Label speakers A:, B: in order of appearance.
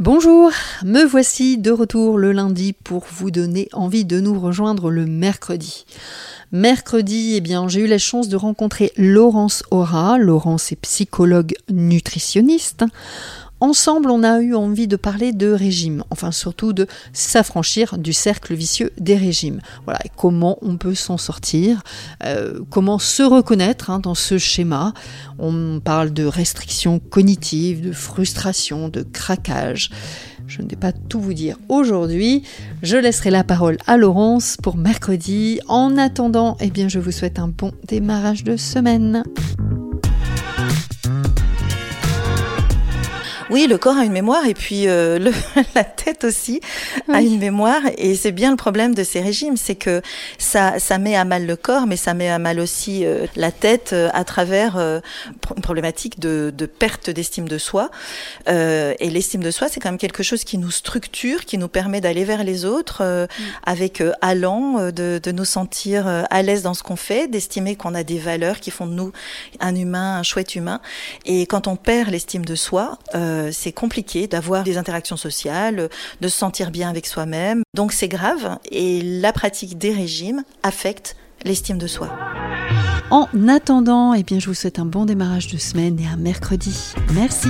A: Bonjour, me voici de retour le lundi pour vous donner envie de nous rejoindre le mercredi. Mercredi, eh bien, j'ai eu la chance de rencontrer Laurence Aura. Laurence est psychologue nutritionniste. Ensemble, on a eu envie de parler de régime, enfin surtout de s'affranchir du cercle vicieux des régimes. Voilà, et comment on peut s'en sortir, euh, comment se reconnaître hein, dans ce schéma. On parle de restrictions cognitives, de frustration, de craquage. Je ne vais pas tout vous dire aujourd'hui. Je laisserai la parole à Laurence pour mercredi. En attendant, eh bien, je vous souhaite un bon démarrage de semaine.
B: Oui, le corps a une mémoire et puis euh, le, la tête aussi a une mémoire. Et c'est bien le problème de ces régimes, c'est que ça, ça met à mal le corps, mais ça met à mal aussi euh, la tête euh, à travers une problématique de, de perte d'estime de soi. et l'estime de soi, c'est quand même quelque chose qui nous structure, qui nous permet d'aller vers les autres mm. avec allant, de, de nous sentir à l'aise dans ce qu'on fait, d'estimer qu'on a des valeurs qui font de nous un humain, un chouette humain. Et quand on perd l'estime de soi, euh, c'est compliqué d'avoir des interactions sociales, de se sentir bien avec soi-même. Donc c'est grave et la pratique des régimes affecte l'estime de soi.
A: En attendant, eh bien, je vous souhaite un bon démarrage de semaine et un mercredi. Merci.